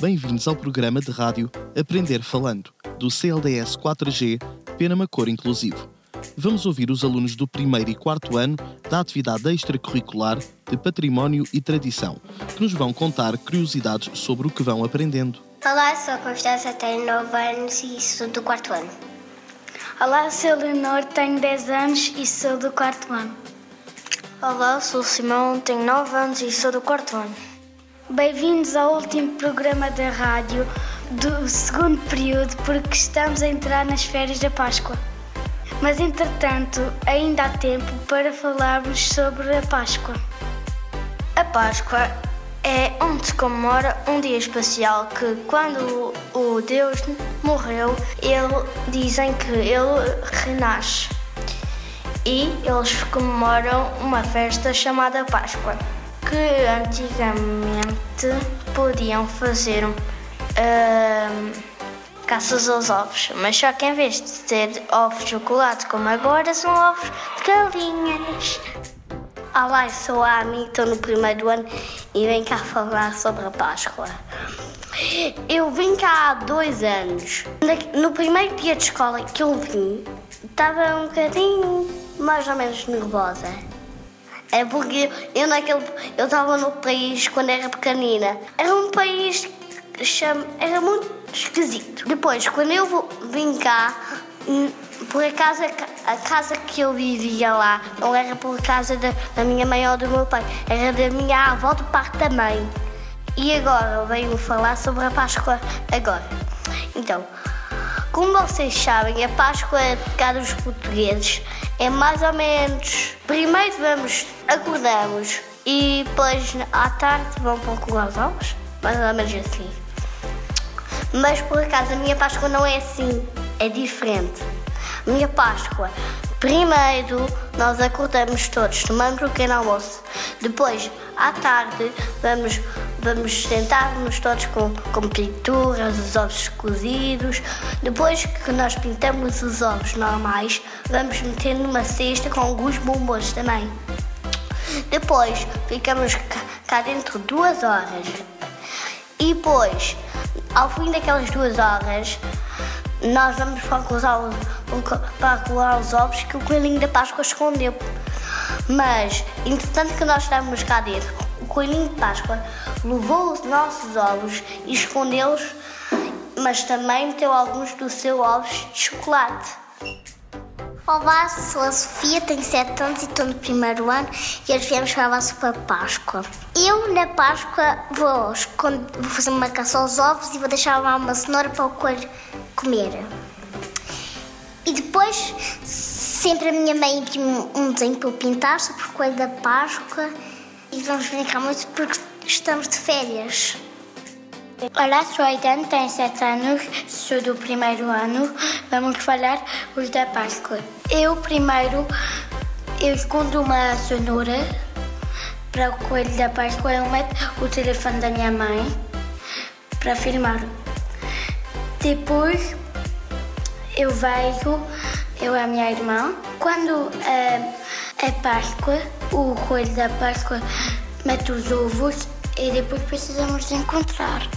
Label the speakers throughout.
Speaker 1: Bem-vindos ao programa de rádio Aprender Falando, do CLDS 4G Pena Cor Inclusivo. Vamos ouvir os alunos do primeiro e quarto ano da atividade extracurricular de Património e Tradição, que nos vão contar curiosidades sobre o que vão aprendendo.
Speaker 2: Olá, sou a Constância, tenho 9 anos e sou do quarto ano.
Speaker 3: Olá, sou Leonor, tenho 10 anos e sou do quarto ano.
Speaker 4: Olá, sou Simão, tenho 9 anos e sou do quarto ano.
Speaker 3: Bem-vindos ao último programa da rádio do segundo período, porque estamos a entrar nas férias da Páscoa. Mas, entretanto, ainda há tempo para falarmos sobre a Páscoa.
Speaker 4: A Páscoa é onde se comemora um dia especial que, quando o Deus morreu, ele, dizem que ele renasce. E eles comemoram uma festa chamada Páscoa, que antigamente podiam fazer uh, caças aos ovos, mas só que em vez de ter ovos de chocolate como agora, são ovos de galinhas.
Speaker 2: Olá, sou a Ami, estou no primeiro ano e venho cá falar sobre a Páscoa. Eu vim cá há dois anos. No primeiro dia de escola que eu vim, estava um bocadinho mais ou menos nervosa. É porque eu naquele eu estava no país quando era pequenina. Era um país que chama, era muito esquisito. Depois, quando eu vim cá, hum, por acaso a casa que eu vivia lá não era por casa da, da minha mãe ou do meu pai, era da minha avó do parte da mãe. E agora venho falar sobre a Páscoa agora. Então, como vocês sabem, a Páscoa é cá dos portugueses é mais ou menos. Primeiro vamos, acordamos e depois à tarde vão procurar os ovos, mais ou menos assim. Mas por acaso a minha Páscoa não é assim, é diferente. A minha Páscoa, primeiro nós acordamos todos, tomamos um pequeno almoço. Depois, à tarde, vamos, vamos sentar-nos todos com, com pinturas, os ovos cozidos. Depois que nós pintamos os ovos normais, vamos meter numa cesta com alguns bombons também. Depois, ficamos cá dentro duas horas. E depois, ao fim daquelas duas horas, nós vamos procurar, procurar os ovos que o coelhinho da Páscoa escondeu. Mas, entretanto que nós estávamos cá dentro, o coelhinho de Páscoa levou os nossos ovos e escondeu-os, mas também meteu alguns dos seus ovos de chocolate. Olá, sou a Sofia, tenho 7 anos e estou no primeiro ano e hoje viemos falar sobre a Páscoa. Eu, na Páscoa, vou, vou fazer uma caça aos ovos e vou deixar lá uma cenoura para o coelho comer. E depois, sempre a minha mãe imprime um desenho para eu pintar sobre o coelho da Páscoa e vamos brincar muito porque estamos de férias.
Speaker 3: Olá, sou a Aidane, tenho 7 anos, sou do primeiro ano. Vamos falar os da Páscoa. Eu, primeiro, eu escondo uma cenoura para o coelho da Páscoa. Eu meto o telefone da minha mãe para filmar. Depois, eu vejo, eu e a minha irmã. Quando é, é Páscoa, o coelho da Páscoa mete os ovos e depois precisamos de encontrar.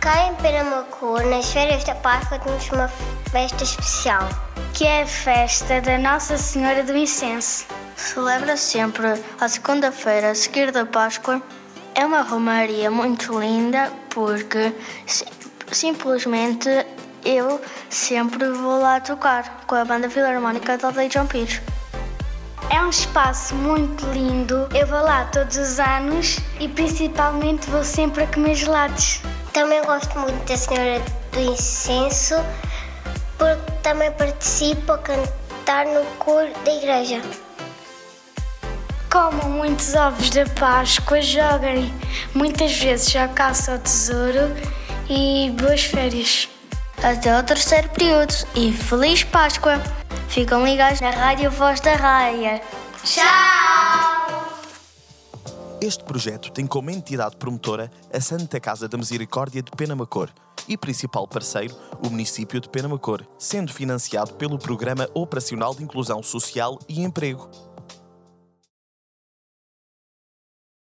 Speaker 2: Cá em Penamacor, nas férias da Páscoa, temos uma festa especial.
Speaker 3: Que é a festa da Nossa Senhora do Incenso.
Speaker 4: Celebra sempre a segunda-feira a seguir da Páscoa. É uma romaria muito linda porque simplesmente eu sempre vou lá tocar com a banda filarmónica da Aldeia João Pires.
Speaker 3: É um espaço muito lindo. Eu vou lá todos os anos e principalmente vou sempre a comer gelados.
Speaker 2: Também gosto muito da Senhora do Incenso, porque também participo a cantar no coro da igreja.
Speaker 3: Comam muitos ovos da Páscoa, joguem muitas vezes à caça ao tesouro e boas férias.
Speaker 4: Até o terceiro período e Feliz Páscoa! Ficam ligados na Rádio Voz da Raia.
Speaker 2: Tchau!
Speaker 1: Este projeto tem como entidade promotora a Santa Casa da Misericórdia de Penamacor e principal parceiro o município de Penamacor, sendo financiado pelo Programa Operacional de Inclusão Social e Emprego.